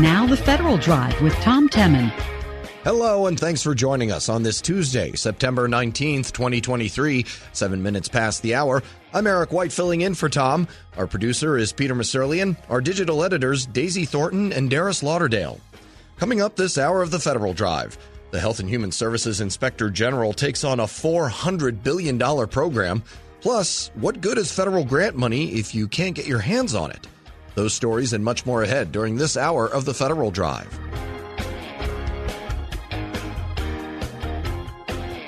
Now, the Federal Drive with Tom Temin. Hello, and thanks for joining us on this Tuesday, September 19th, 2023, seven minutes past the hour. I'm Eric White filling in for Tom. Our producer is Peter Musurlian. Our digital editors, Daisy Thornton and Darius Lauderdale. Coming up this hour of the Federal Drive, the Health and Human Services Inspector General takes on a $400 billion program. Plus, what good is federal grant money if you can't get your hands on it? Those stories and much more ahead during this hour of the Federal Drive.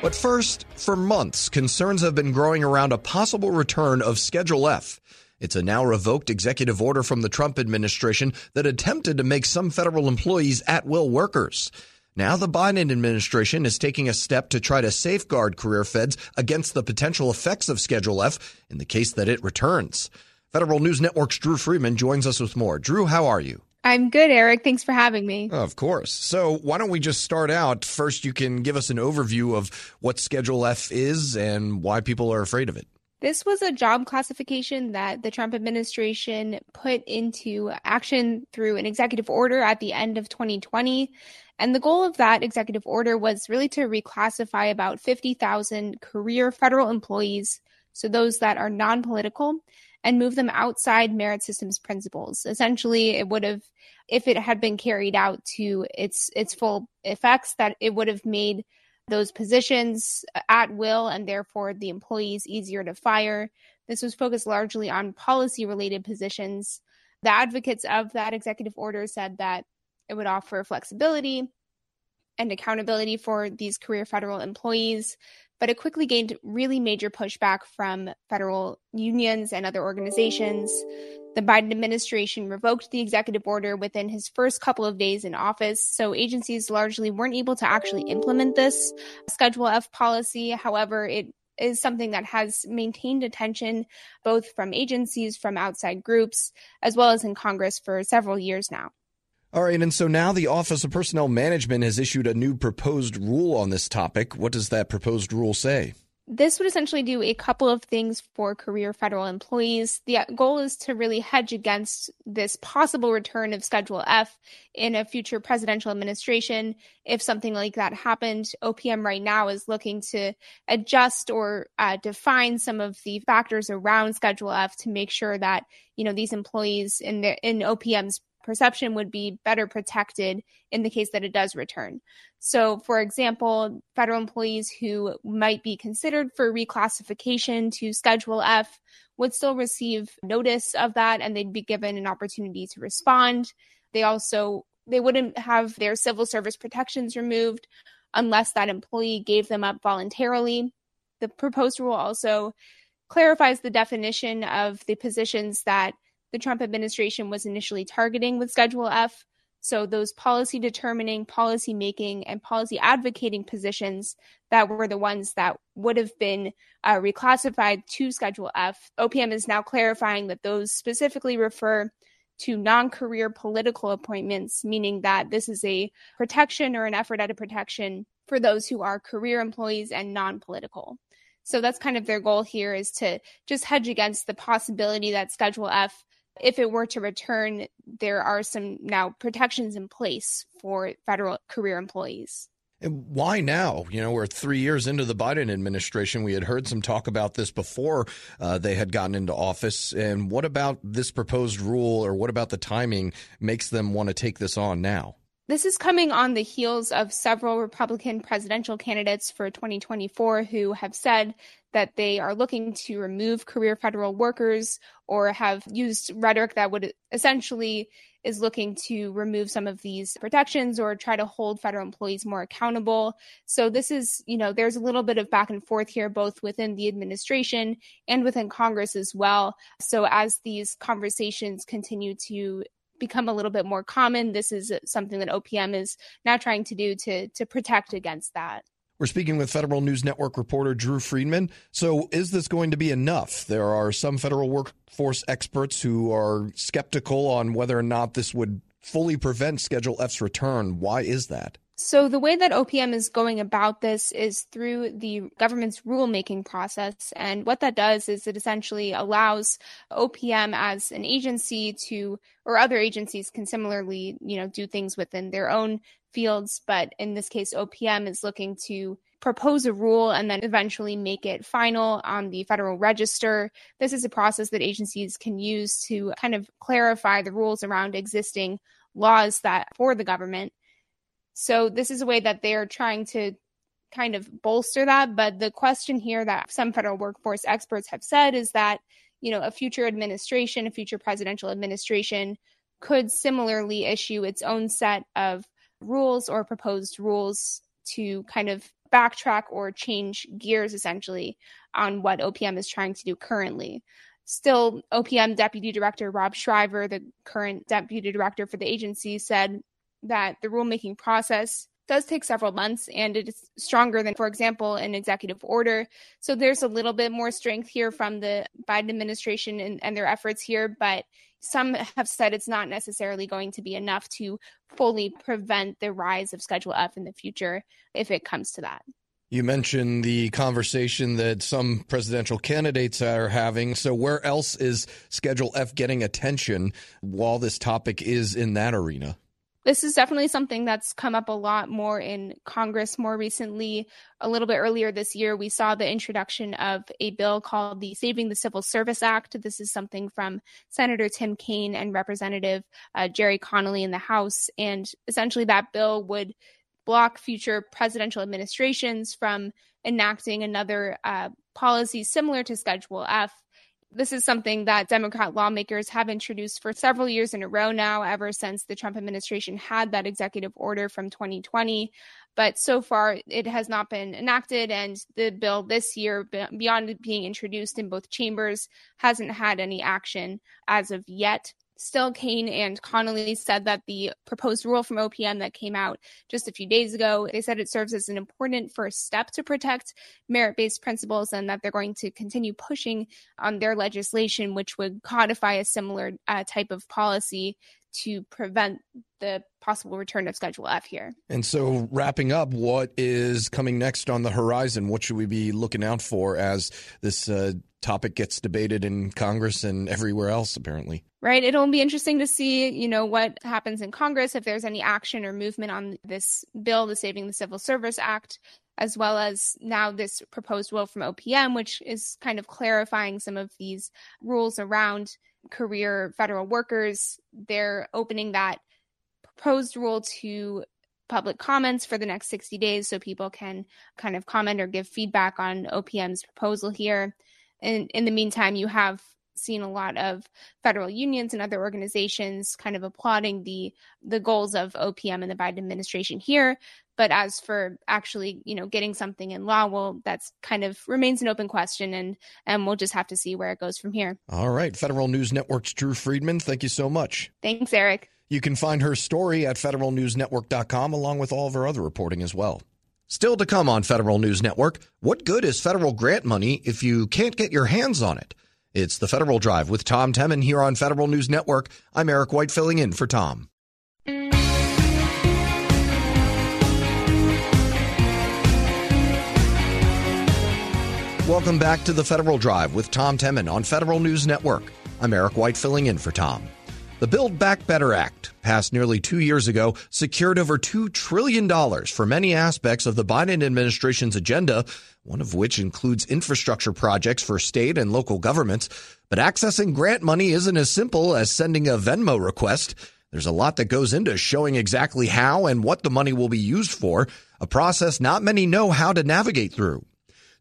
But first, for months, concerns have been growing around a possible return of Schedule F. It's a now revoked executive order from the Trump administration that attempted to make some federal employees at will workers. Now the Biden administration is taking a step to try to safeguard career feds against the potential effects of Schedule F in the case that it returns. Federal News Network's Drew Friedman joins us with more. Drew, how are you? I'm good, Eric. Thanks for having me. Of course. So, why don't we just start out? First, you can give us an overview of what Schedule F is and why people are afraid of it. This was a job classification that the Trump administration put into action through an executive order at the end of 2020. And the goal of that executive order was really to reclassify about 50,000 career federal employees, so those that are non political, and move them outside merit systems principles. Essentially, it would have, if it had been carried out to its its full effects, that it would have made those positions at will and therefore the employees easier to fire. This was focused largely on policy related positions. The advocates of that executive order said that it would offer flexibility and accountability for these career federal employees but it quickly gained really major pushback from federal unions and other organizations. The Biden administration revoked the executive order within his first couple of days in office, so agencies largely weren't able to actually implement this Schedule F policy. However, it is something that has maintained attention both from agencies, from outside groups, as well as in Congress for several years now. All right, and so now the Office of Personnel Management has issued a new proposed rule on this topic. What does that proposed rule say? This would essentially do a couple of things for career federal employees. The goal is to really hedge against this possible return of Schedule F in a future presidential administration. If something like that happened, OPM right now is looking to adjust or uh, define some of the factors around Schedule F to make sure that you know these employees in the in OPM's perception would be better protected in the case that it does return. So, for example, federal employees who might be considered for reclassification to Schedule F would still receive notice of that and they'd be given an opportunity to respond. They also they wouldn't have their civil service protections removed unless that employee gave them up voluntarily. The proposed rule also clarifies the definition of the positions that the Trump administration was initially targeting with Schedule F. So, those policy determining, policy making, and policy advocating positions that were the ones that would have been uh, reclassified to Schedule F, OPM is now clarifying that those specifically refer to non career political appointments, meaning that this is a protection or an effort at a protection for those who are career employees and non political. So that's kind of their goal here is to just hedge against the possibility that Schedule F if it were to return, there are some now protections in place for federal career employees. And why now? You know, we're three years into the Biden administration. We had heard some talk about this before uh, they had gotten into office. And what about this proposed rule, or what about the timing, makes them want to take this on now? This is coming on the heels of several Republican presidential candidates for 2024 who have said that they are looking to remove career federal workers or have used rhetoric that would essentially is looking to remove some of these protections or try to hold federal employees more accountable. So this is, you know, there's a little bit of back and forth here both within the administration and within Congress as well. So as these conversations continue to become a little bit more common. This is something that OPM is now trying to do to to protect against that. We're speaking with Federal News Network reporter Drew Friedman. So, is this going to be enough? There are some federal workforce experts who are skeptical on whether or not this would fully prevent Schedule F's return. Why is that? So, the way that OPM is going about this is through the government's rulemaking process. And what that does is it essentially allows OPM as an agency to, or other agencies can similarly, you know, do things within their own fields. But in this case, OPM is looking to propose a rule and then eventually make it final on the Federal Register. This is a process that agencies can use to kind of clarify the rules around existing laws that for the government. So this is a way that they're trying to kind of bolster that. But the question here that some federal workforce experts have said is that, you know, a future administration, a future presidential administration could similarly issue its own set of rules or proposed rules to kind of backtrack or change gears essentially on what OPM is trying to do currently. Still, OPM Deputy Director Rob Shriver, the current Deputy Director for the agency, said that the rulemaking process does take several months and it is stronger than, for example, an executive order. So there's a little bit more strength here from the Biden administration and, and, their efforts here, but some have said it's not necessarily going to be enough to fully prevent the rise of Schedule F in the future if it comes to that. You mentioned the conversation that some presidential candidates are having. So, where else is Schedule F getting attention while this topic is in that arena? This is definitely something that's come up a lot more in Congress more recently. A little bit earlier this year, we saw the introduction of a bill called the Saving the Civil Service Act. This is something from Senator Tim Kaine and Representative uh, Gerry Connolly in the House. And essentially, that bill would block future presidential administrations from enacting another uh, policy similar to Schedule F this is something that Democrat lawmakers have introduced for several years in a row now, ever since the Trump administration had that executive order from 2020. But so far, it has not been enacted. And the bill this year, beyond being introduced in both chambers, hasn't had any action as of yet. Still, Kaine and Connolly said that the proposed rule from OPM that came out just a few days ago, they said it serves as an important first step to protect merit based principles and that they're going to continue pushing on their legislation, which would codify a similar uh, type of policy to prevent the possible return of Schedule F here. And so, wrapping up, what is coming next on the horizon? What should we be looking out for as this uh, topic gets debated in Congress and everywhere else, apparently? right? It'll be interesting to see, you know, what happens in Congress if there's any action or movement on this bill, the Saving the Civil Service Act, as well as now this proposed rule from OPM, which is kind of clarifying some of these rules around career federal workers. They're opening that proposed rule to public comments for the next 60 days so people can kind of comment or give feedback on OPM's proposal here. And in the meantime, you have seen a lot of federal unions and other organizations kind of applauding the the goals of OPM and the Biden administration here. But as for actually, you know, getting something in law, well, that's kind of remains an open question, and and we'll just have to see where it goes from here. All right, Federal News Network's Drew Friedman, thank you so much. Thanks, Eric. You can find her story at federalnewsnetwork.com along with all of her other reporting as well. Still to come on Federal News Network, what good is federal grant money if you can't get your hands on it? It's the Federal Drive with Tom Temin here on Federal News Network. I'm Eric White filling in for Tom. Welcome back to the Federal Drive with Tom Temin on Federal News Network. I'm Eric White filling in for Tom. The Build Back Better Act, passed nearly two years ago, secured over $2 trillion for many aspects of the Biden administration's agenda, one of which includes infrastructure projects for state and local governments. But accessing grant money isn't as simple as sending a Venmo request. There's a lot that goes into showing exactly how and what the money will be used for, a process not many know how to navigate through.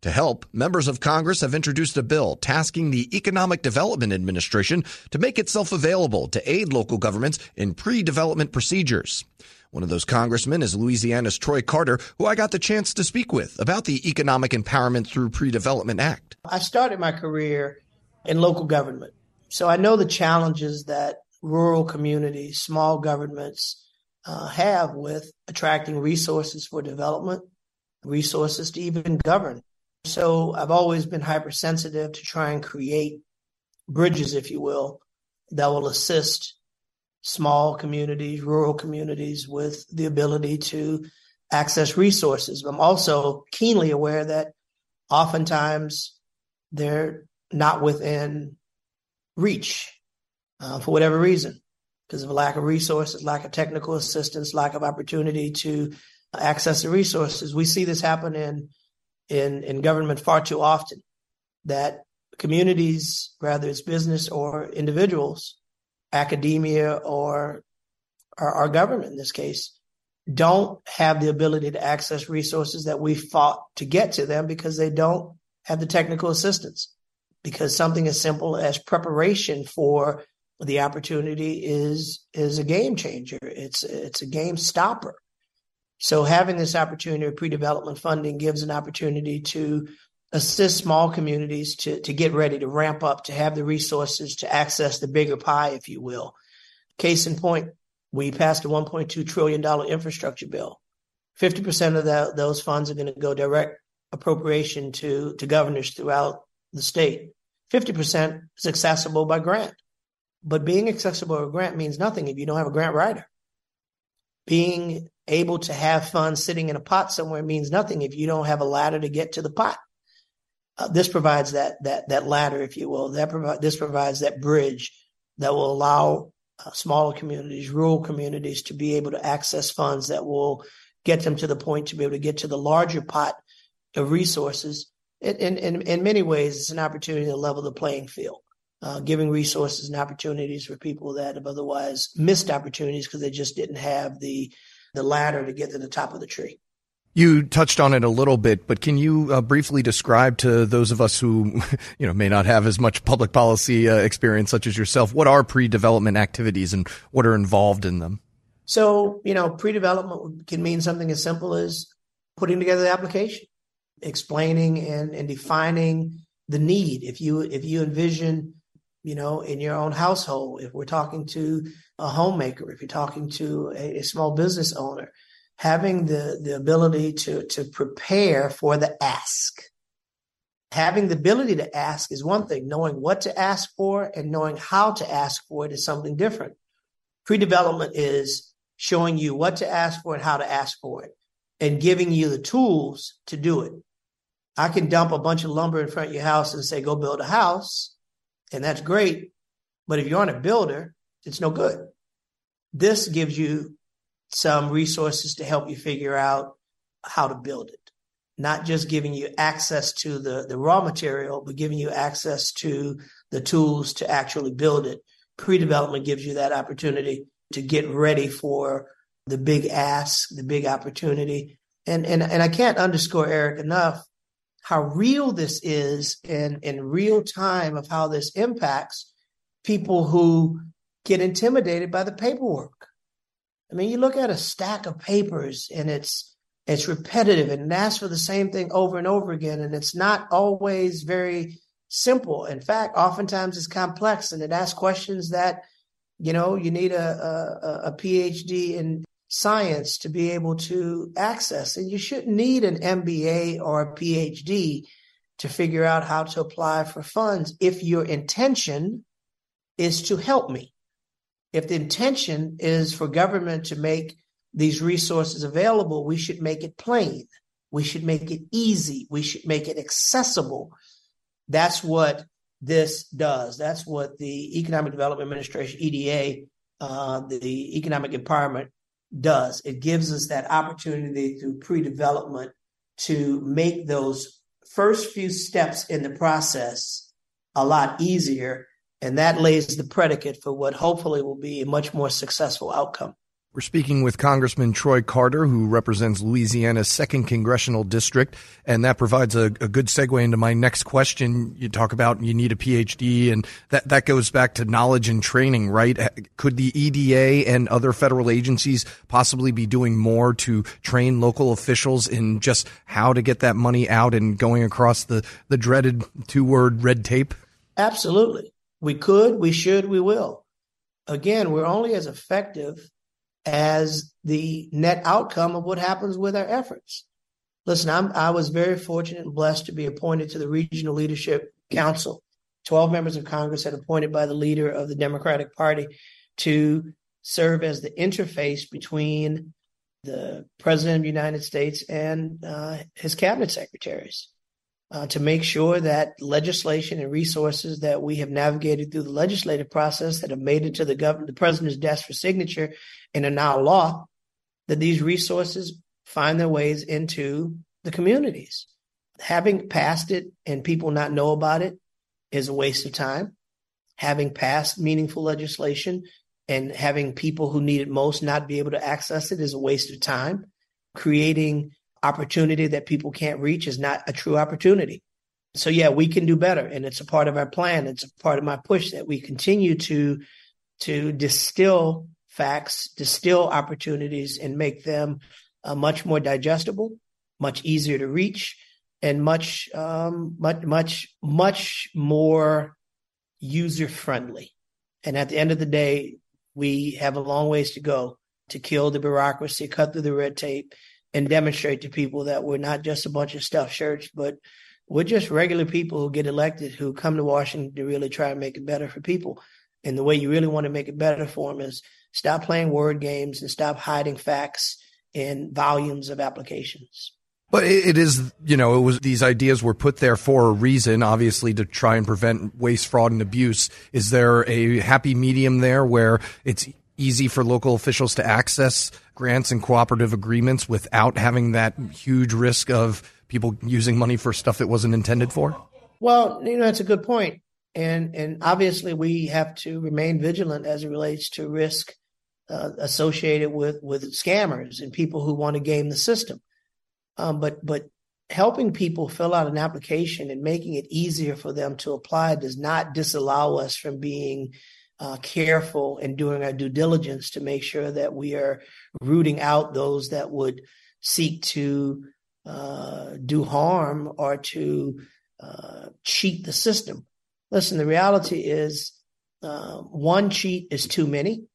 To help, members of Congress have introduced a bill tasking the Economic Development Administration to make itself available to aid local governments in pre-development procedures. One of those congressmen is Louisiana's Troy Carter, who I got the chance to speak with about the Economic Empowerment Through Pre-Development Act. I started my career in local government. So I know the challenges that rural communities, small governments uh, have with attracting resources for development, resources to even govern. So I've always been hypersensitive to try and create bridges, if you will, that will assist small communities, rural communities with the ability to access resources. I'm also keenly aware that oftentimes they're not within reach uh, for whatever reason because of a lack of resources, lack of technical assistance, lack of opportunity to access the resources. We see this happen in in in government far too often. That communities, whether it's business or individuals, academia or our, government in this case, don't have the ability to access resources that we fought to get to them because they don't have the technical assistance. Because something as simple as preparation for the opportunity is is a game changer. It's it's a game stopper. So having this opportunity of pre-development funding gives an opportunity to assist small communities to, to get ready to ramp up, to have the resources to access the bigger pie, if you will. Case in point, we passed a $1.2 trillion infrastructure bill. 50% of that, those funds are going to go direct appropriation to, to governors throughout the state. 50% is accessible by grant. But being accessible by grant means nothing if you don't have a grant writer. Being able to have funds sitting in a pot somewhere means nothing if you don't have a ladder to get to the pot. Uh, this provides that that that ladder, if you will. That provide this provides that bridge that will allow uh, smaller communities, rural communities, to be able to access funds that will get them to the point to be able to get to the larger pot of resources. In in, in many ways, it's an opportunity to level the playing field, uh, giving resources and opportunities for people that have otherwise missed opportunities because they just didn't have the the ladder to get to the top of the tree. You touched on it a little bit, but can you uh, briefly describe to those of us who, you know, may not have as much public policy uh, experience such as yourself, what are pre-development activities and what are involved in them? So, you know, pre-development can mean something as simple as putting together the application, explaining and, and defining the need. If you if you envision, you know, in your own household, if we're talking to a homemaker, if you're talking to a, a small business owner, having the, the ability to, to prepare for the ask. Having the ability to ask is one thing. Knowing what to ask for and knowing how to ask for it is something different. Pre-development is showing you what to ask for and how to ask for it and giving you the tools to do it. I can dump a bunch of lumber in front of your house and say, go build a house. And that's great. But if you aren't a builder, it's no good. This gives you some resources to help you figure out how to build it. Not just giving you access to the, the raw material, but giving you access to the tools to actually build it. Pre development gives you that opportunity to get ready for the big ask, the big opportunity. And, and, and I can't underscore, Eric, enough how real this is in, in real time of how this impacts people who get intimidated by the paperwork. I mean, you look at a stack of papers and it's it's repetitive and asks for the same thing over and over again, and it's not always very simple. In fact, oftentimes it's complex and it asks questions that you know you need a, a, a PhD in science to be able to access, and you shouldn't need an MBA or a PhD to figure out how to apply for funds if your intention is to help me if the intention is for government to make these resources available, we should make it plain. We should make it easy. We should make it accessible. That's what this does. That's what the Economic Development Administration, EDA, uh, the Economic Empowerment does. It gives us that opportunity through pre development to make those first few steps in the process a lot easier and that lays the predicate for what hopefully will be a much more successful outcome. We're speaking with Congressman Troy Carter, who represents Louisiana's second congressional district. And that provides a, a, good segue into my next question. You talk about you need a PhD, and that, that goes back to knowledge and training, right? Could the EDA and other federal agencies possibly be doing more to train local officials in just how to get that money out and going across the, the dreaded two word red tape? Absolutely. We could, we should, we will. Again, we're only as effective as the net outcome of what happens with our efforts. Listen, I'm, I was very fortunate and blessed to be appointed to the Regional Leadership Council. 12 members of Congress had appointed by the leader of the Democratic Party to serve as the interface between the President of the United States and uh, his cabinet secretaries uh, to make sure that legislation and resources that we have navigated through the legislative process that have made it to the government, the president's desk for signature and are now law, that these resources find their ways into the communities. Having passed it and people not know about it is a waste of time. Having passed meaningful legislation and having people who need it most not be able to access it is a waste of time. Creating opportunity that people can't reach is not a true opportunity. So yeah, we can do better. And it's a part of our plan. It's a part of my push that we continue to, to distill facts, distill opportunities and make them uh, much more digestible, much easier to reach and much, um, much, much, much more user friendly. And at the end of the day, we have a long ways to go to kill the bureaucracy, cut through the red tape, and demonstrate to people that we're not just a bunch of stuffed shirts, but we're just regular people who get elected who come to Washington to really try to make it better for people. And the way you really want to make it better for them is stop playing word games and stop hiding facts in volumes of applications. But it is, you know, it was these ideas were put there for a reason, obviously to try and prevent waste, fraud, and abuse. Is there a happy medium there where it's easy for local officials to access grants and cooperative agreements without having that huge risk of people using money for stuff it wasn't intended for? Well, you know, that's a good point. And and obviously we have to remain vigilant as it relates to risk uh, associated with with scammers and people who want to game the system. Um, but but helping people fill out an application and making it easier for them to apply does not disallow us from being uh, careful and doing our due diligence to make sure that we are rooting out those that would seek to uh, do harm or to uh, cheat the system. Listen, the reality is uh, one cheat is too many,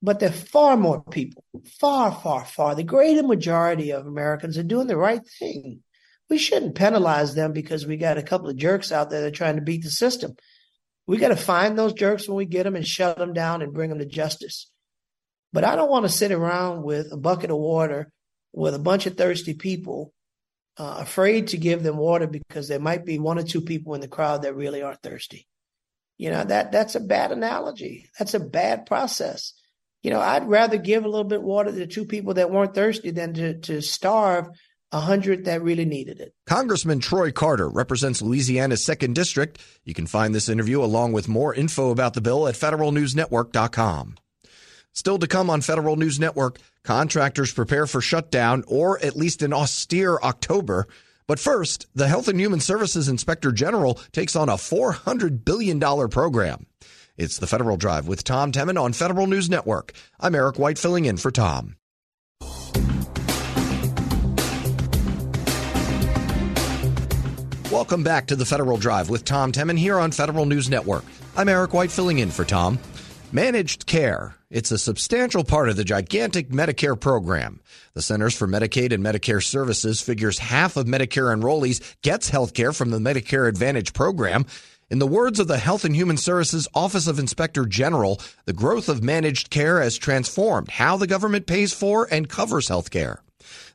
but there are far more people, far, far, far. The greater majority of Americans are doing the right thing. We shouldn't penalize them because we got a couple of jerks out there that are trying to beat the system. We got to find those jerks when we get them and shut them down and bring them to justice. But I don't want to sit around with a bucket of water with a bunch of thirsty people, uh, afraid to give them water because there might be one or two people in the crowd that really are thirsty. You know that that's a bad analogy. That's a bad process. You know, I'd rather give a little bit of water to two people that weren't thirsty than to to starve a hundred that really needed it. Congressman Troy Carter represents Louisiana's second district. You can find this interview along with more info about the bill at federalnewsnetwork.com. Still to come on Federal News Network, contractors prepare for shutdown or at least an austere October. But first, the Health and Human Services Inspector General takes on a $400 billion program. It's the Federal Drive with Tom Temin on Federal News Network. I'm Eric White filling in for Tom. Welcome back to the Federal Drive with Tom Temin here on Federal News Network. I'm Eric White filling in for Tom. Managed care. It's a substantial part of the gigantic Medicare program. The Centers for Medicaid and Medicare Services figures half of Medicare enrollees gets health care from the Medicare Advantage program. In the words of the Health and Human Services Office of Inspector General, the growth of managed care has transformed how the government pays for and covers health care.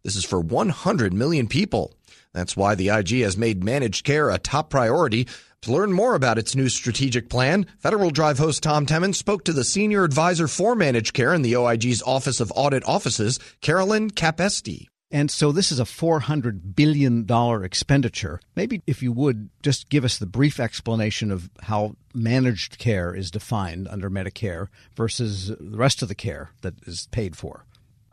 This is for 100 million people. That's why the IG has made managed care a top priority. To learn more about its new strategic plan, Federal Drive host Tom Temin spoke to the senior advisor for managed care in the OIG's Office of Audit Offices, Carolyn Capesti. And so this is a $400 billion expenditure. Maybe if you would just give us the brief explanation of how managed care is defined under Medicare versus the rest of the care that is paid for.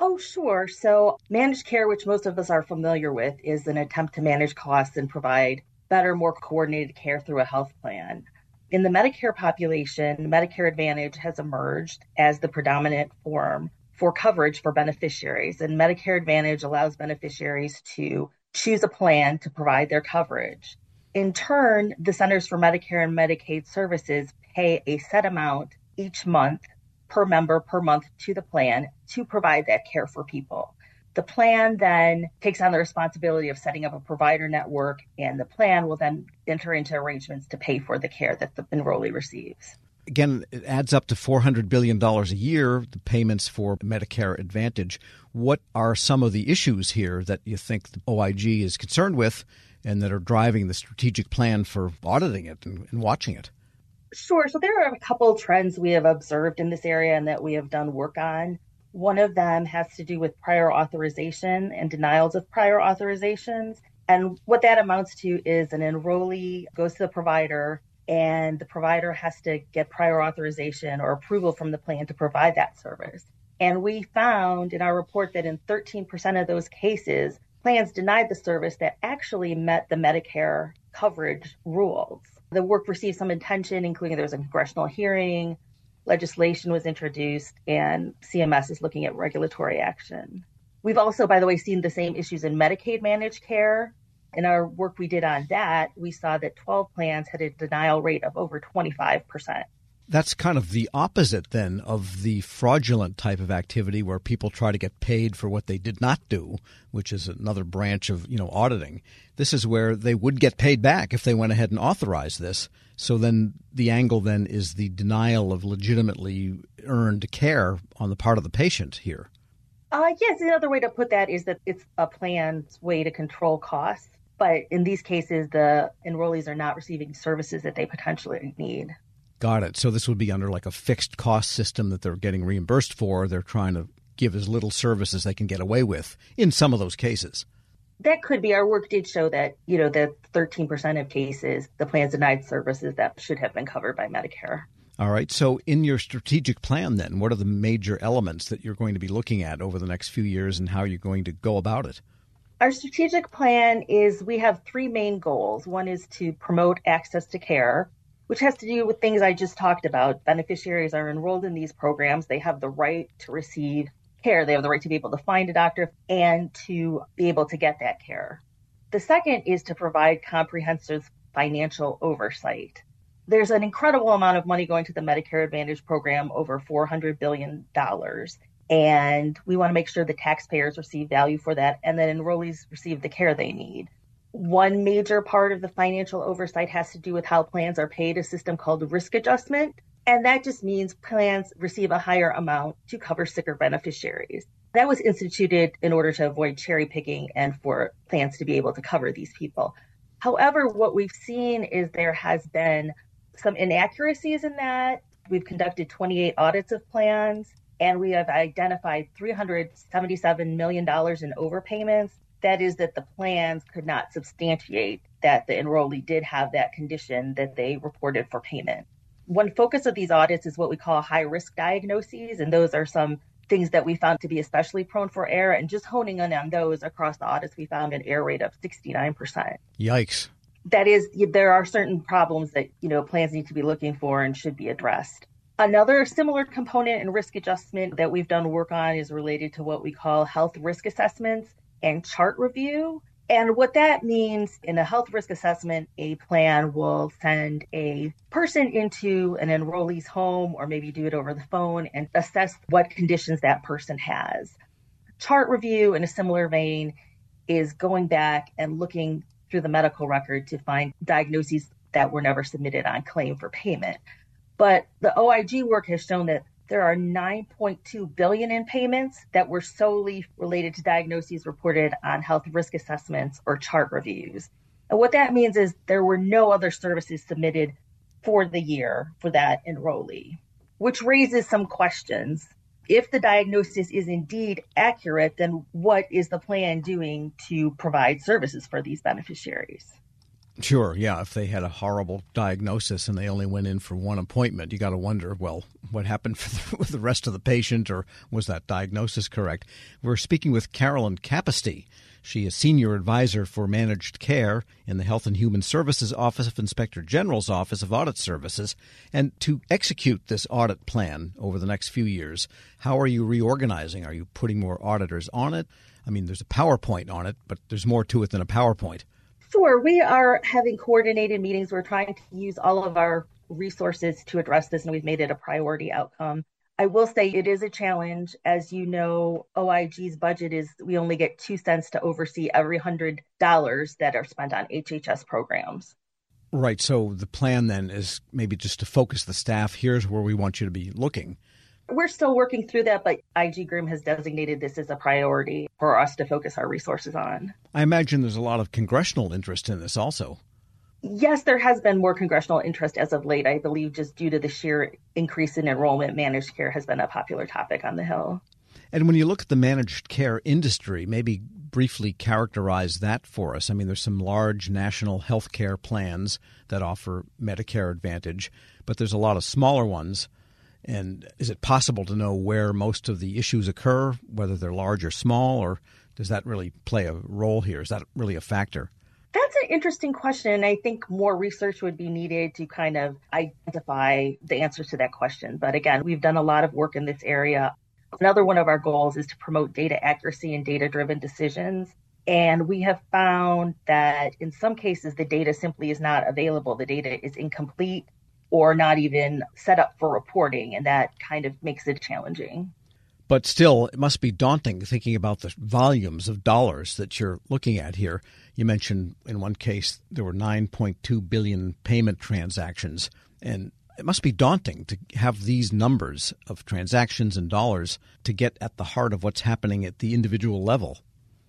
Oh, sure. So, managed care, which most of us are familiar with, is an attempt to manage costs and provide better, more coordinated care through a health plan. In the Medicare population, Medicare Advantage has emerged as the predominant form for coverage for beneficiaries, and Medicare Advantage allows beneficiaries to choose a plan to provide their coverage. In turn, the Centers for Medicare and Medicaid Services pay a set amount each month per member per month to the plan to provide that care for people. The plan then takes on the responsibility of setting up a provider network, and the plan will then enter into arrangements to pay for the care that the enrollee receives. again, it adds up to $400 billion a year, the payments for Medicare Advantage. What are some of the issues here that you think the OIG is concerned with and that are driving the strategic plan for auditing it and, and watching it? Sure. So there are a couple trends we have observed in this area and that we have done work on. One of them has to do with prior authorization and denials of prior authorizations. And what that amounts to is an enrollee goes to the provider and the provider has to get prior authorization or approval from the plan to provide that service. And we found in our report that in 13% of those cases, plans denied the service that actually met the Medicare coverage rules. The work received some attention, including there was a congressional hearing, legislation was introduced, and CMS is looking at regulatory action. We've also, by the way, seen the same issues in Medicaid managed care in our work we did on that, we saw that 12 plans had a denial rate of over 25%. That's kind of the opposite then of the fraudulent type of activity where people try to get paid for what they did not do, which is another branch of, you know, auditing. This is where they would get paid back if they went ahead and authorized this. So then the angle then is the denial of legitimately earned care on the part of the patient here. Uh, yes, another way to put that is that it's a planned way to control costs. But in these cases, the enrollees are not receiving services that they potentially need. Got it. So this would be under like a fixed cost system that they're getting reimbursed for. They're trying to give as little service as they can get away with in some of those cases. That could be. Our work did show that, you know, that 13% of cases, the plans denied services that should have been covered by Medicare. All right. So, in your strategic plan, then, what are the major elements that you're going to be looking at over the next few years and how you're going to go about it? Our strategic plan is we have three main goals. One is to promote access to care, which has to do with things I just talked about. Beneficiaries are enrolled in these programs, they have the right to receive care, they have the right to be able to find a doctor and to be able to get that care. The second is to provide comprehensive financial oversight. There's an incredible amount of money going to the Medicare Advantage program, over $400 billion and we want to make sure the taxpayers receive value for that and that enrollees receive the care they need. One major part of the financial oversight has to do with how plans are paid, a system called risk adjustment. And that just means plans receive a higher amount to cover sicker beneficiaries. That was instituted in order to avoid cherry picking and for plans to be able to cover these people. However, what we've seen is there has been some inaccuracies in that. We've conducted 28 audits of plans and we have identified $377 million in overpayments. That is, that the plans could not substantiate that the enrollee did have that condition that they reported for payment. One focus of these audits is what we call high risk diagnoses, and those are some things that we found to be especially prone for error. And just honing in on those across the audits, we found an error rate of 69%. Yikes. That is, there are certain problems that, you know, plans need to be looking for and should be addressed. Another similar component in risk adjustment that we've done work on is related to what we call health risk assessments and chart review. And what that means in a health risk assessment, a plan will send a person into an enrollee's home or maybe do it over the phone and assess what conditions that person has. Chart review, in a similar vein, is going back and looking through the medical record to find diagnoses that were never submitted on claim for payment. But the OIG work has shown that there are 9.2 billion in payments that were solely related to diagnoses reported on health risk assessments or chart reviews. And what that means is there were no other services submitted for the year for that enrollee, which raises some questions. If the diagnosis is indeed accurate, then what is the plan doing to provide services for these beneficiaries? Sure, yeah. If they had a horrible diagnosis and they only went in for one appointment, you got to wonder, well, what happened the, with the rest of the patient, or was that diagnosis correct? We're speaking with Carolyn Capisti. She is Senior Advisor for Managed Care in the Health and Human Services Office of Inspector General's Office of Audit Services. And to execute this audit plan over the next few years, how are you reorganizing? Are you putting more auditors on it? I mean, there's a PowerPoint on it, but there's more to it than a PowerPoint. Sure. We are having coordinated meetings. We're trying to use all of our resources to address this, and we've made it a priority outcome. I will say it is a challenge. As you know, OIG's budget is we only get two cents to oversee every hundred dollars that are spent on HHS programs. Right. So the plan then is maybe just to focus the staff. Here's where we want you to be looking. We're still working through that, but IG Grimm has designated this as a priority for us to focus our resources on. I imagine there's a lot of congressional interest in this also. Yes, there has been more congressional interest as of late. I believe just due to the sheer increase in enrollment, managed care has been a popular topic on the Hill. And when you look at the managed care industry, maybe briefly characterize that for us. I mean, there's some large national health care plans that offer Medicare Advantage, but there's a lot of smaller ones. And is it possible to know where most of the issues occur, whether they're large or small, or does that really play a role here? Is that really a factor? That's an interesting question. And I think more research would be needed to kind of identify the answers to that question. But again, we've done a lot of work in this area. Another one of our goals is to promote data accuracy and data driven decisions. And we have found that in some cases, the data simply is not available. The data is incomplete or not even set up for reporting. And that kind of makes it challenging. But still, it must be daunting thinking about the volumes of dollars that you're looking at here. You mentioned in one case there were 9.2 billion payment transactions. And it must be daunting to have these numbers of transactions and dollars to get at the heart of what's happening at the individual level.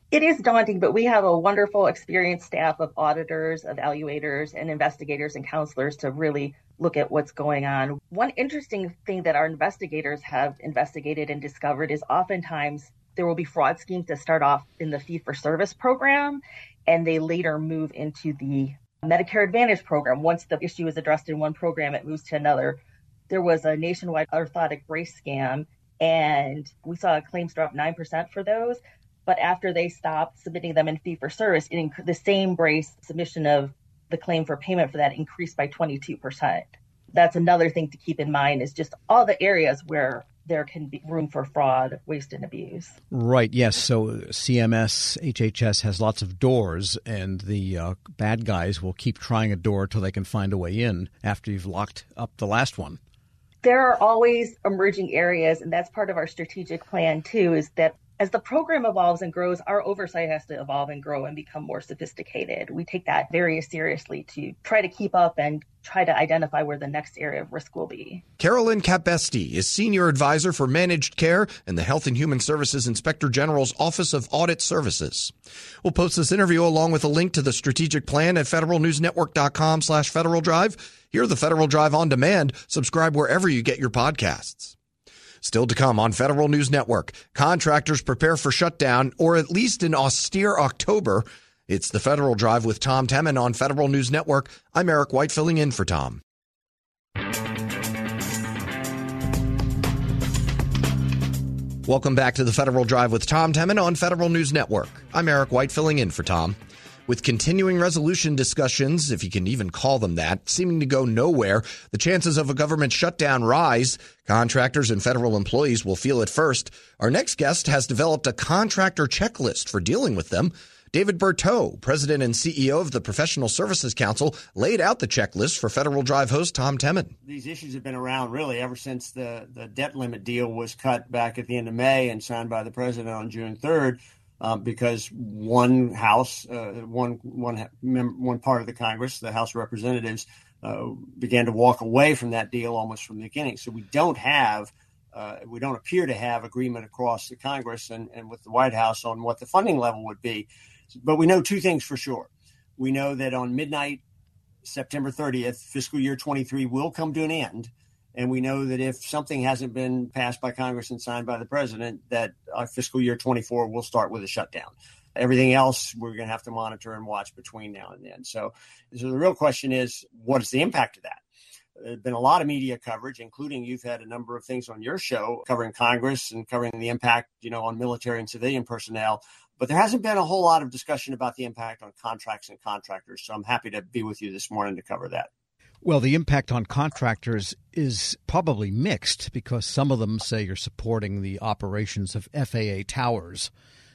It is daunting, but we have a wonderful, experienced staff of auditors, evaluators, and investigators and counselors to really look at what's going on. One interesting thing that our investigators have investigated and discovered is oftentimes there will be fraud schemes that start off in the fee for service program and they later move into the Medicare Advantage program. Once the issue is addressed in one program, it moves to another. There was a nationwide orthotic brace scam, and we saw claims drop 9% for those. But after they stopped submitting them in fee for service, the same brace submission of the claim for payment for that increased by 22%. That's another thing to keep in mind is just all the areas where there can be room for fraud, waste, and abuse. Right. Yes. So CMS, HHS has lots of doors, and the uh, bad guys will keep trying a door till they can find a way in after you've locked up the last one. There are always emerging areas, and that's part of our strategic plan too. Is that as the program evolves and grows, our oversight has to evolve and grow and become more sophisticated. We take that very seriously to try to keep up and try to identify where the next area of risk will be. Carolyn Capesti is Senior Advisor for Managed Care in the Health and Human Services Inspector General's Office of Audit Services. We'll post this interview along with a link to the strategic plan at federalnewsnetwork.com slash Federal Drive. Hear the Federal Drive on demand. Subscribe wherever you get your podcasts. Still to come on Federal News Network. Contractors prepare for shutdown or at least an austere October. It's the Federal Drive with Tom Temin on Federal News Network. I'm Eric White filling in for Tom. Welcome back to the Federal Drive with Tom Temin on Federal News Network. I'm Eric White filling in for Tom. With continuing resolution discussions, if you can even call them that, seeming to go nowhere, the chances of a government shutdown rise. Contractors and federal employees will feel it first. Our next guest has developed a contractor checklist for dealing with them. David Berteau, president and CEO of the Professional Services Council, laid out the checklist for Federal Drive host Tom Temin. These issues have been around really ever since the, the debt limit deal was cut back at the end of May and signed by the president on June 3rd um, because one house, uh, one one one part of the Congress, the House of Representatives, uh, began to walk away from that deal almost from the beginning. So we don't have. Uh, we don't appear to have agreement across the Congress and, and with the White House on what the funding level would be. But we know two things for sure. We know that on midnight, September 30th, fiscal year 23 will come to an end. And we know that if something hasn't been passed by Congress and signed by the president, that our fiscal year 24 will start with a shutdown. Everything else we're going to have to monitor and watch between now and then. So, so the real question is, what is the impact of that? There's been a lot of media coverage, including you've had a number of things on your show covering Congress and covering the impact, you know, on military and civilian personnel. But there hasn't been a whole lot of discussion about the impact on contracts and contractors. So I'm happy to be with you this morning to cover that. Well, the impact on contractors is probably mixed because some of them say you're supporting the operations of FAA towers,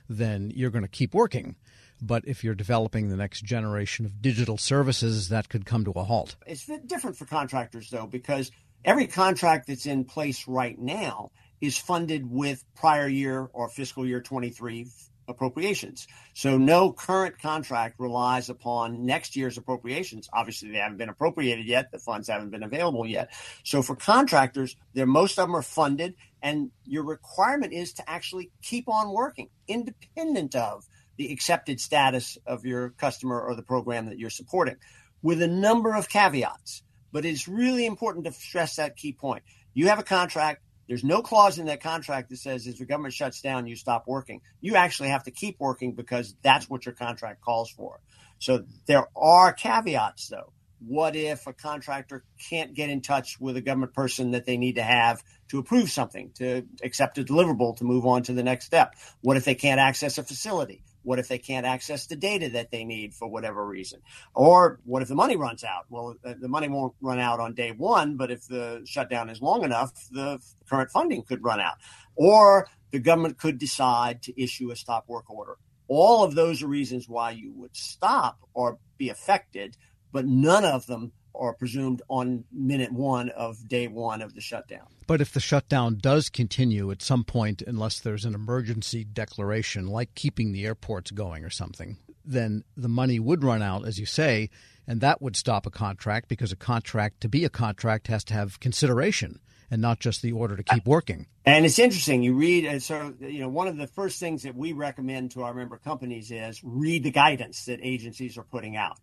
then you're going to keep working. But if you're developing the next generation of digital services, that could come to a halt. It's different for contractors, though, because every contract that's in place right now is funded with prior year or fiscal year 23 appropriations. So no current contract relies upon next year's appropriations. Obviously, they haven't been appropriated yet. The funds haven't been available yet. So for contractors, they're most of them are funded, and your requirement is to actually keep on working, independent of the accepted status of your customer or the program that you're supporting, with a number of caveats. But it's really important to stress that key point. You have a contract there's no clause in that contract that says if the government shuts down, you stop working. You actually have to keep working because that's what your contract calls for. So there are caveats, though. What if a contractor can't get in touch with a government person that they need to have to approve something, to accept a deliverable, to move on to the next step? What if they can't access a facility? What if they can't access the data that they need for whatever reason? Or what if the money runs out? Well, uh, the money won't run out on day one, but if the shutdown is long enough, the current funding could run out. Or the government could decide to issue a stop work order. All of those are reasons why you would stop or be affected, but none of them are presumed on minute one of day one of the shutdown. But if the shutdown does continue at some point, unless there's an emergency declaration, like keeping the airports going or something, then the money would run out, as you say, and that would stop a contract because a contract, to be a contract, has to have consideration and not just the order to keep working. And it's interesting. You read, and so, you know, one of the first things that we recommend to our member companies is read the guidance that agencies are putting out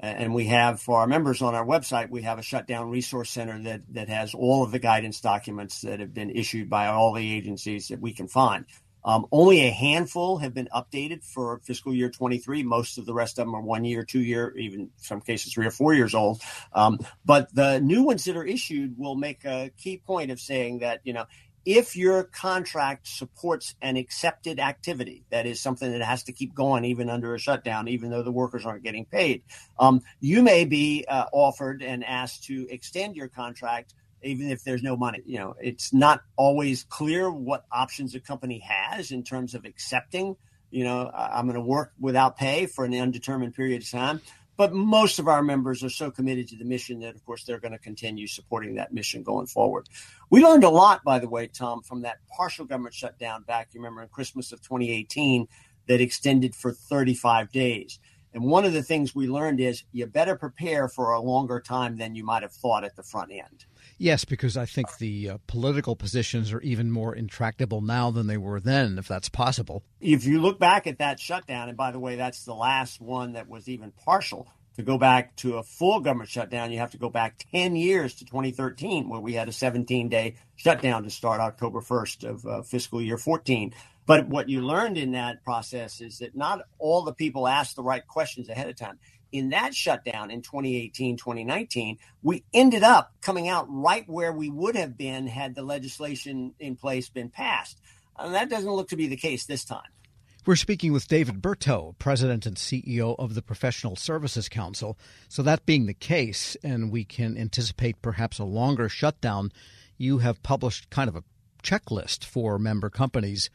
and we have for our members on our website we have a shutdown resource center that that has all of the guidance documents that have been issued by all the agencies that we can find. Um, only a handful have been updated for fiscal year 23 most of the rest of them are one year two year even some cases three or four years old. Um, but the new ones that are issued will make a key point of saying that you know if your contract supports an accepted activity, that is something that has to keep going even under a shutdown, even though the workers aren't getting paid, um, you may be uh, offered and asked to extend your contract even if there's no money. You know, it's not always clear what options a company has in terms of accepting. You know, I'm going to work without pay for an undetermined period of time. But most of our members are so committed to the mission that, of course, they're going to continue supporting that mission going forward. We learned a lot, by the way, Tom, from that partial government shutdown back, you remember, in Christmas of 2018 that extended for 35 days. And one of the things we learned is you better prepare for a longer time than you might have thought at the front end. Yes, because I think the uh, political positions are even more intractable now than they were then, if that's possible. If you look back at that shutdown, and by the way, that's the last one that was even partial. To go back to a full government shutdown, you have to go back 10 years to 2013, where we had a 17 day shutdown to start October 1st of uh, fiscal year 14. But what you learned in that process is that not all the people asked the right questions ahead of time. In that shutdown in 2018, 2019, we ended up coming out right where we would have been had the legislation in place been passed. And that doesn't look to be the case this time. We're speaking with David Berteau, President and CEO of the Professional Services Council. So, that being the case, and we can anticipate perhaps a longer shutdown, you have published kind of a checklist for member companies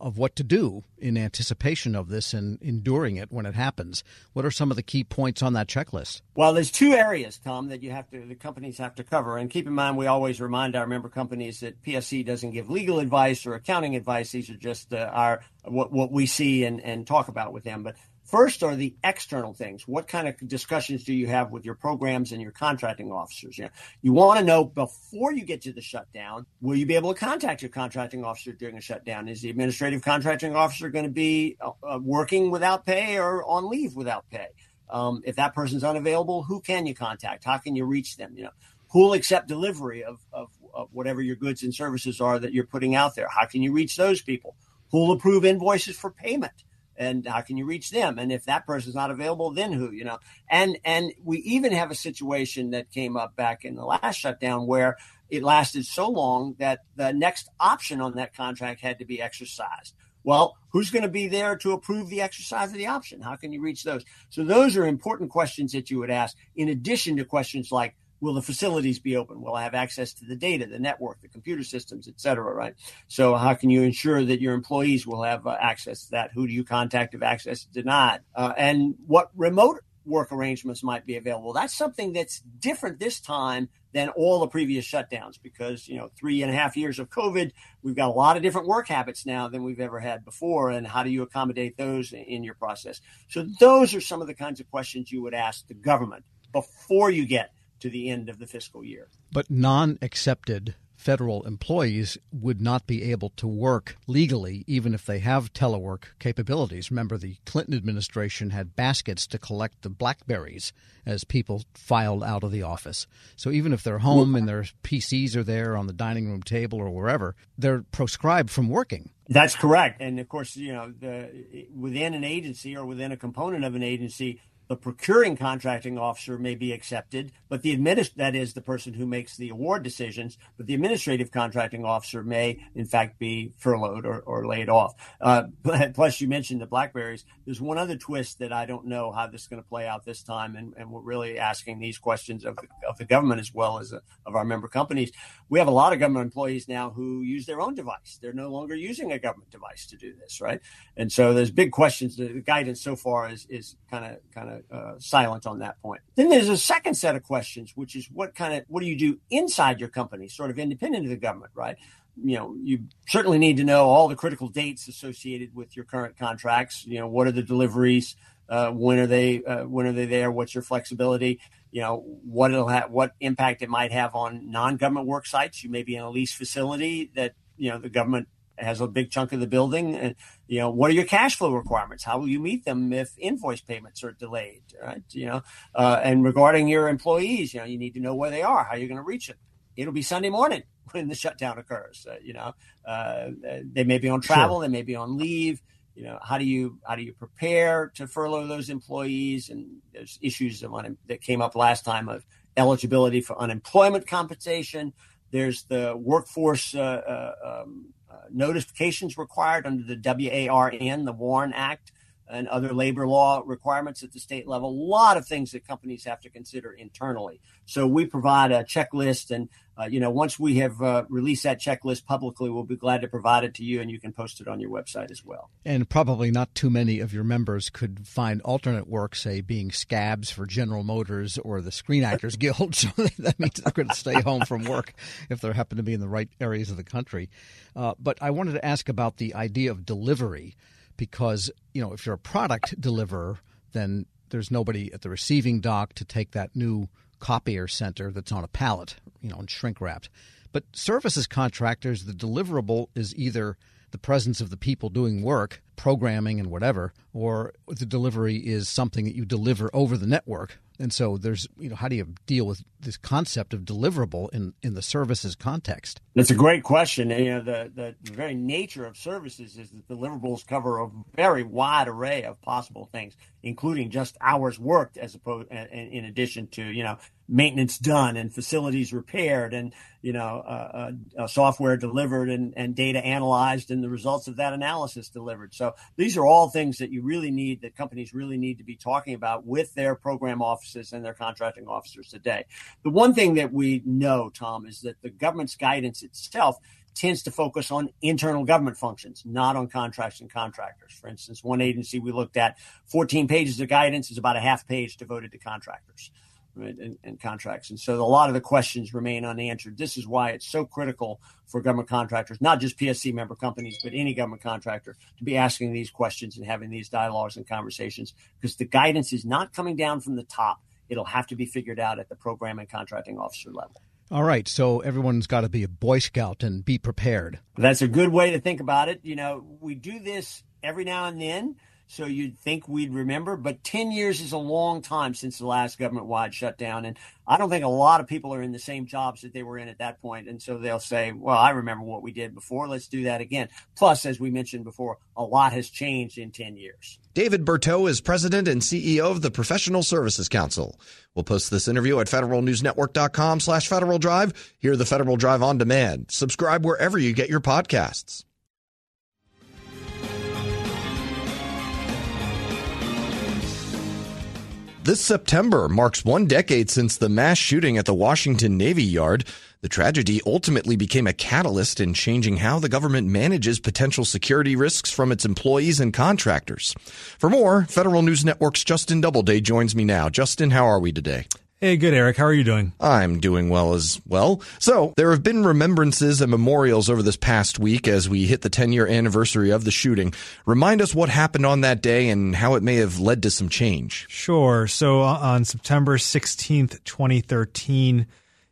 of what to do in anticipation of this and enduring it when it happens. What are some of the key points on that checklist? Well, there's two areas, Tom, that you have to the companies have to cover. And keep in mind, we always remind our member companies that PSC doesn't give legal advice or accounting advice. These are just uh, our what what we see and and talk about with them. But First are the external things. What kind of discussions do you have with your programs and your contracting officers? You, know, you want to know before you get to the shutdown, will you be able to contact your contracting officer during a shutdown? Is the administrative contracting officer going to be uh, uh, working without pay or on leave without pay? Um, if that person's unavailable, who can you contact? How can you reach them? You know, who will accept delivery of, of, of whatever your goods and services are that you're putting out there? How can you reach those people? Who will approve invoices for payment? And how can you reach them? And if that person's not available then who you know? And and we even have a situation that came up back in the last shutdown where it lasted so long that the next option on that contract had to be exercised. Well who's going to be there to approve the exercise of the option? How can you reach those? So those are important questions that you would ask in addition to questions like will the facilities be open? Will I have access to the data, the network, the computer systems, et cetera, right? So how can you ensure that your employees will have uh, access to that? Who do you contact if access is denied? Uh, and what remote work arrangements might be available. That's something that's different this time than all the previous shutdowns because, you know, three and a half years of COVID, we've got a lot of different work habits now than we've ever had before. And how do you accommodate those in your process? So, those are some of the kinds of questions you would ask the government before you get to the end of the fiscal year. But non accepted federal employees would not be able to work legally even if they have telework capabilities. Remember, the Clinton administration had baskets to collect the blackberries as people filed out of the office. So even if they're home and their PCs are there on the dining room table or wherever, they're proscribed from working. That's correct. And of course, you know, the, within an agency or within a component of an agency, the procuring contracting officer may be accepted, but the administ- that is the person who makes the award decisions, but the administrative contracting officer may in fact be furloughed or, or laid off. Uh, plus, you mentioned the blackberries. There's one other twist that I don't know how this is going to play out this time, and, and we're really asking these questions of the, of the government as well as uh, of our member companies. We have a lot of government employees now who use their own device. They're no longer using a government device to do this, right? And so there's big questions. The guidance so far is is kind of kind of uh, silent on that point. Then there's a second set of questions, which is what kind of what do you do inside your company, sort of independent of the government, right? You know, you certainly need to know all the critical dates associated with your current contracts. You know, what are the deliveries? Uh, when are they? Uh, when are they there? What's your flexibility? You know, what it'll have, what impact it might have on non-government work sites. You may be in a lease facility that you know the government has a big chunk of the building. And, you know, what are your cash flow requirements? How will you meet them if invoice payments are delayed? Right. You know, uh, and regarding your employees, you know, you need to know where they are, how you're going to reach them. It'll be Sunday morning when the shutdown occurs. Uh, you know, uh, they may be on travel, sure. they may be on leave. You know, how do you how do you prepare to furlough those employees? And there's issues of un- that came up last time of eligibility for unemployment compensation. There's the workforce uh, uh, um, notifications required under the WARN, the WARN Act, and other labor law requirements at the state level. A lot of things that companies have to consider internally. So we provide a checklist, and uh, you know, once we have uh, released that checklist publicly, we'll be glad to provide it to you, and you can post it on your website as well. And probably not too many of your members could find alternate work, say being scabs for General Motors or the Screen Actors Guild. So that means they're going to stay home from work if they happen to be in the right areas of the country. Uh, but I wanted to ask about the idea of delivery because you know if you're a product deliverer, then there's nobody at the receiving dock to take that new copier center that's on a pallet, you know, and shrink wrapped. But services contractors, the deliverable is either the presence of the people doing work, programming and whatever, or the delivery is something that you deliver over the network and so there's, you know, how do you deal with this concept of deliverable in, in the services context? That's a great question. And, you know, the, the, very nature of services is that deliverables cover a very wide array of possible things, including just hours worked as opposed, in addition to, you know, maintenance done and facilities repaired and you know uh, uh, software delivered and, and data analyzed and the results of that analysis delivered. So these are all things that you really need that companies really need to be talking about with their program offices and their contracting officers today. The one thing that we know tom is that the government's guidance itself tends to focus on internal government functions, not on contracts and contractors. For instance, one agency we looked at, 14 pages of guidance is about a half page devoted to contractors right, and, and, contracts. And so a lot of the questions remain unanswered. This is why it's so critical for government contractors, not just PSC member companies, but any government contractor, to be asking these questions and having these dialogues and conversations because the guidance is not coming down from the top. It'll have to be figured out at the program and contracting officer level. All right, so everyone's got to be a Boy Scout and be prepared. That's a good way to think about it. You know, we do this every now and then so you'd think we'd remember. But 10 years is a long time since the last government wide shutdown. And I don't think a lot of people are in the same jobs that they were in at that point. And so they'll say, well, I remember what we did before. Let's do that again. Plus, as we mentioned before, a lot has changed in 10 years. David Berteau is president and CEO of the Professional Services Council. We'll post this interview at federalnewsnetwork.com slash Federal Drive. Hear the Federal Drive on demand. Subscribe wherever you get your podcasts. This September marks one decade since the mass shooting at the Washington Navy Yard. The tragedy ultimately became a catalyst in changing how the government manages potential security risks from its employees and contractors. For more, Federal News Network's Justin Doubleday joins me now. Justin, how are we today? Hey, good, Eric. How are you doing? I'm doing well as well. So, there have been remembrances and memorials over this past week as we hit the 10 year anniversary of the shooting. Remind us what happened on that day and how it may have led to some change. Sure. So, on September 16th, 2013,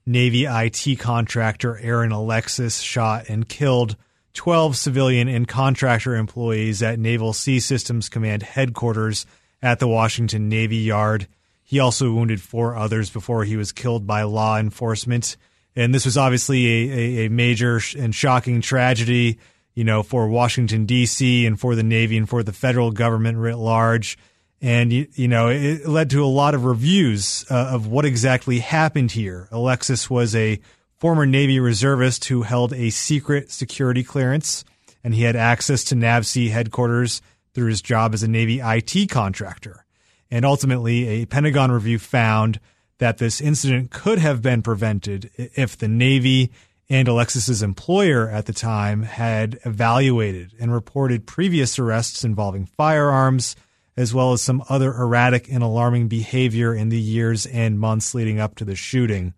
Navy IT contractor Aaron Alexis shot and killed 12 civilian and contractor employees at Naval Sea Systems Command headquarters at the Washington Navy Yard. He also wounded four others before he was killed by law enforcement. And this was obviously a, a, a major and shocking tragedy, you know, for Washington, D.C., and for the Navy and for the federal government writ large. And, you, you know, it led to a lot of reviews uh, of what exactly happened here. Alexis was a former Navy reservist who held a secret security clearance, and he had access to NAVSEA headquarters through his job as a Navy IT contractor. And ultimately, a Pentagon review found that this incident could have been prevented if the Navy and Alexis's employer at the time had evaluated and reported previous arrests involving firearms, as well as some other erratic and alarming behavior in the years and months leading up to the shooting.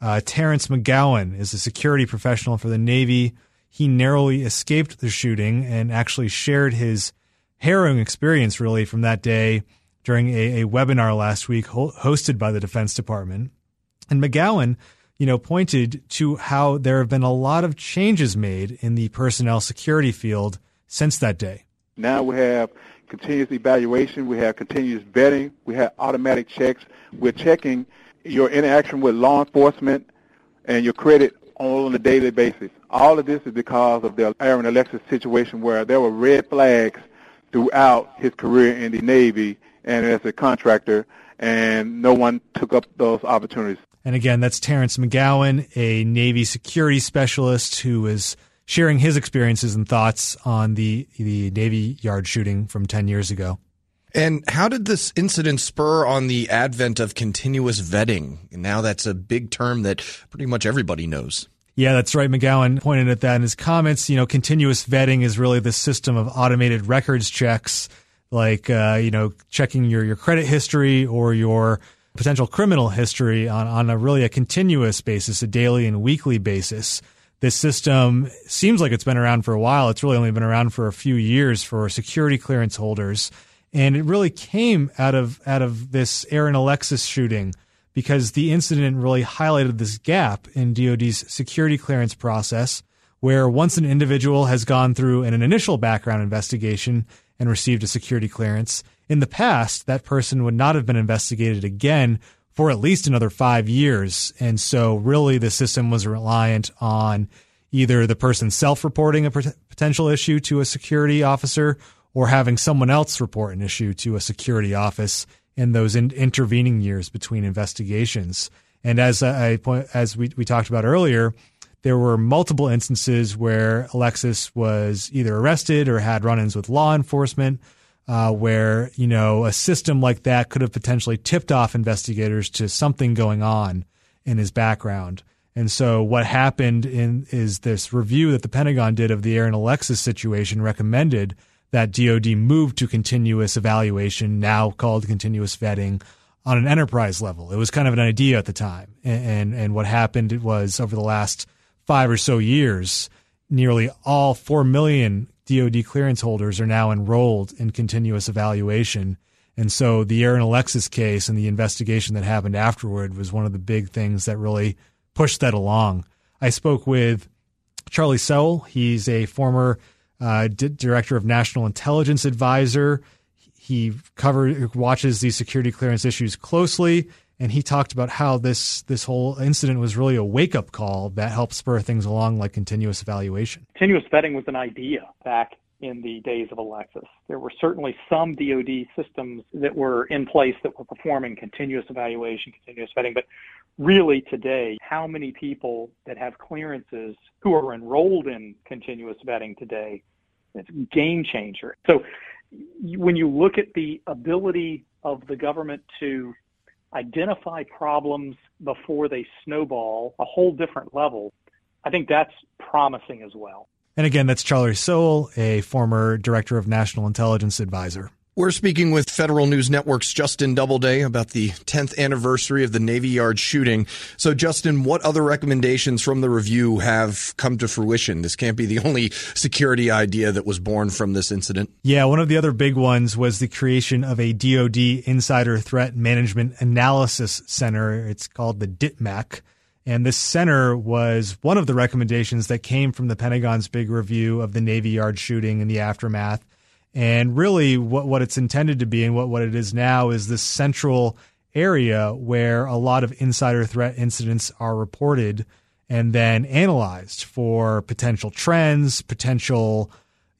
Uh, Terrence McGowan is a security professional for the Navy. He narrowly escaped the shooting and actually shared his harrowing experience, really, from that day during a, a webinar last week ho- hosted by the Defense Department. And McGowan, you know, pointed to how there have been a lot of changes made in the personnel security field since that day. Now we have continuous evaluation, we have continuous vetting, we have automatic checks. We're checking your interaction with law enforcement and your credit on a daily basis. All of this is because of the Aaron Alexis situation where there were red flags throughout his career in the Navy and as a contractor, and no one took up those opportunities. And again, that's Terrence McGowan, a Navy security specialist who is sharing his experiences and thoughts on the the Navy Yard shooting from 10 years ago. And how did this incident spur on the advent of continuous vetting? Now that's a big term that pretty much everybody knows. Yeah, that's right. McGowan pointed at that in his comments. You know, continuous vetting is really the system of automated records checks like uh, you know checking your your credit history or your potential criminal history on on a really a continuous basis, a daily and weekly basis. This system seems like it's been around for a while. It's really only been around for a few years for security clearance holders, and it really came out of out of this Aaron Alexis shooting because the incident really highlighted this gap in DoD's security clearance process, where once an individual has gone through an, an initial background investigation and received a security clearance. In the past, that person would not have been investigated again for at least another five years. And so, really, the system was reliant on either the person self reporting a potential issue to a security officer or having someone else report an issue to a security office in those in- intervening years between investigations. And as I as we, we talked about earlier, there were multiple instances where Alexis was either arrested or had run-ins with law enforcement, uh, where you know a system like that could have potentially tipped off investigators to something going on in his background. And so what happened in is this review that the Pentagon did of the Aaron Alexis situation recommended that DoD move to continuous evaluation, now called continuous vetting, on an enterprise level. It was kind of an idea at the time, and and, and what happened was over the last five or so years, nearly all 4 million DoD clearance holders are now enrolled in continuous evaluation. And so the Aaron Alexis case and the investigation that happened afterward was one of the big things that really pushed that along. I spoke with Charlie Sowell. He's a former uh, D- director of National Intelligence Advisor. He covered watches these security clearance issues closely and he talked about how this this whole incident was really a wake up call that helped spur things along, like continuous evaluation. Continuous vetting was an idea back in the days of Alexis. There were certainly some DoD systems that were in place that were performing continuous evaluation, continuous vetting, but really today, how many people that have clearances who are enrolled in continuous vetting today, it's a game changer. So when you look at the ability of the government to identify problems before they snowball a whole different level, I think that's promising as well. And again, that's Charlie Sowell, a former director of national intelligence advisor. We're speaking with Federal News Network's Justin Doubleday about the 10th anniversary of the Navy Yard shooting. So, Justin, what other recommendations from the review have come to fruition? This can't be the only security idea that was born from this incident. Yeah, one of the other big ones was the creation of a DoD Insider Threat Management Analysis Center. It's called the DITMAC. And this center was one of the recommendations that came from the Pentagon's big review of the Navy Yard shooting and the aftermath. And really, what, what it's intended to be and what, what it is now is this central area where a lot of insider threat incidents are reported and then analyzed for potential trends, potential,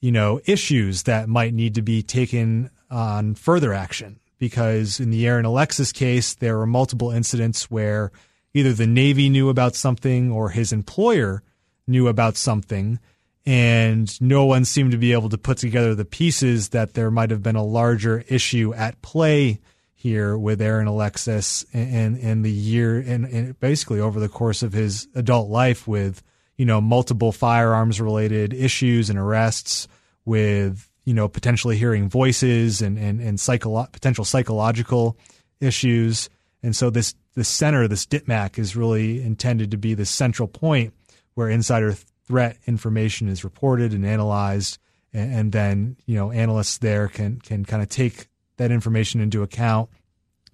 you know, issues that might need to be taken on further action. Because in the Aaron Alexis case, there were multiple incidents where either the Navy knew about something or his employer knew about something and no one seemed to be able to put together the pieces that there might have been a larger issue at play here with Aaron Alexis and in the year and, and basically over the course of his adult life with you know multiple firearms related issues and arrests with you know potentially hearing voices and and and psycho- potential psychological issues. And so this this center this DITMAC is really intended to be the central point where insider threat information is reported and analyzed, and, and then you know analysts there can can kind of take that information into account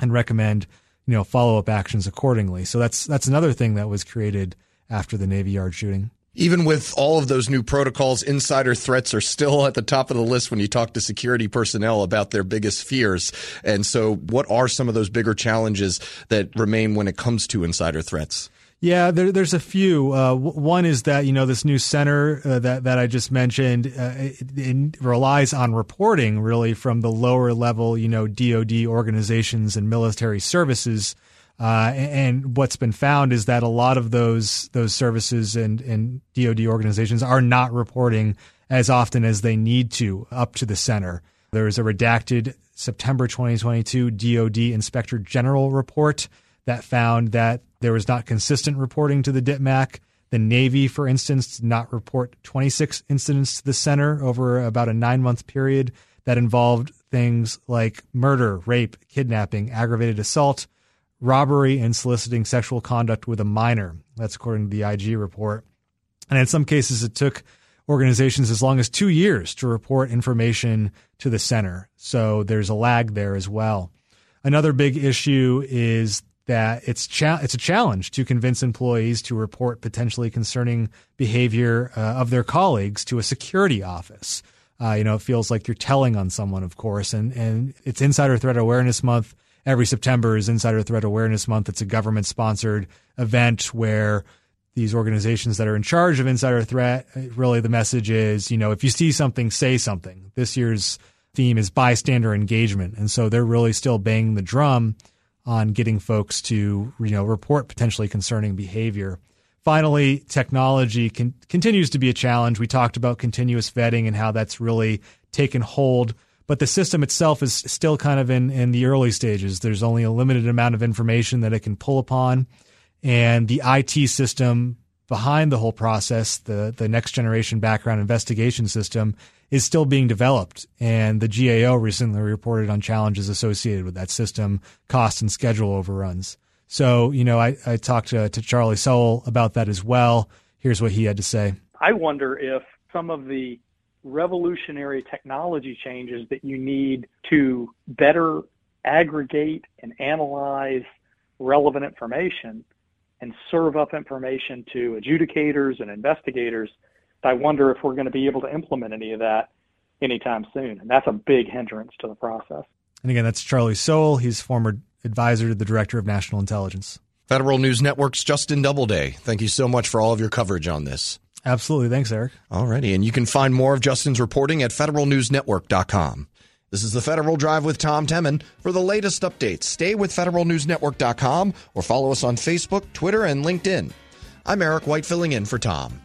and recommend you know follow up actions accordingly. So that's that's another thing that was created after the Navy Yard shooting. Even with all of those new protocols, insider threats are still at the top of the list when you talk to security personnel about their biggest fears. And so, what are some of those bigger challenges that remain when it comes to insider threats? Yeah, there, there's a few. Uh, one is that you know this new center uh, that that I just mentioned uh, it, it, relies on reporting really from the lower level, you know, DoD organizations and military services. Uh, and what's been found is that a lot of those those services and and DoD organizations are not reporting as often as they need to up to the center. There is a redacted September 2022 DoD Inspector General report that found that there was not consistent reporting to the DITMAC. The Navy, for instance, did not report 26 incidents to the center over about a nine month period that involved things like murder, rape, kidnapping, aggravated assault, robbery, and soliciting sexual conduct with a minor. That's according to the IG report. And in some cases, it took organizations as long as two years to report information to the center. So there's a lag there as well. Another big issue is that it's cha- it's a challenge to convince employees to report potentially concerning behavior uh, of their colleagues to a security office. Uh, you know, it feels like you're telling on someone, of course, and and it's Insider Threat Awareness Month. Every September is Insider Threat Awareness Month. It's a government sponsored event where these organizations that are in charge of insider threat uh, really the message is, you know, if you see something, say something. This year's theme is bystander engagement, and so they're really still banging the drum on getting folks to you know report potentially concerning behavior. Finally, technology can, continues to be a challenge. We talked about continuous vetting and how that's really taken hold, but the system itself is still kind of in, in the early stages. There's only a limited amount of information that it can pull upon. And the IT system behind the whole process, the, the next generation background investigation system, is still being developed. And the GAO recently reported on challenges associated with that system, cost and schedule overruns. So, you know, I, I talked to, to Charlie Sowell about that as well. Here's what he had to say. I wonder if some of the revolutionary technology changes that you need to better aggregate and analyze relevant information and serve up information to adjudicators and investigators – I wonder if we're going to be able to implement any of that anytime soon. And that's a big hindrance to the process. And again, that's Charlie Sowell. He's former advisor to the Director of National Intelligence. Federal News Network's Justin Doubleday. Thank you so much for all of your coverage on this. Absolutely. Thanks, Eric. Alrighty. And you can find more of Justin's reporting at federalnewsnetwork.com. This is the Federal Drive with Tom Temin. For the latest updates, stay with federalnewsnetwork.com or follow us on Facebook, Twitter, and LinkedIn. I'm Eric White filling in for Tom.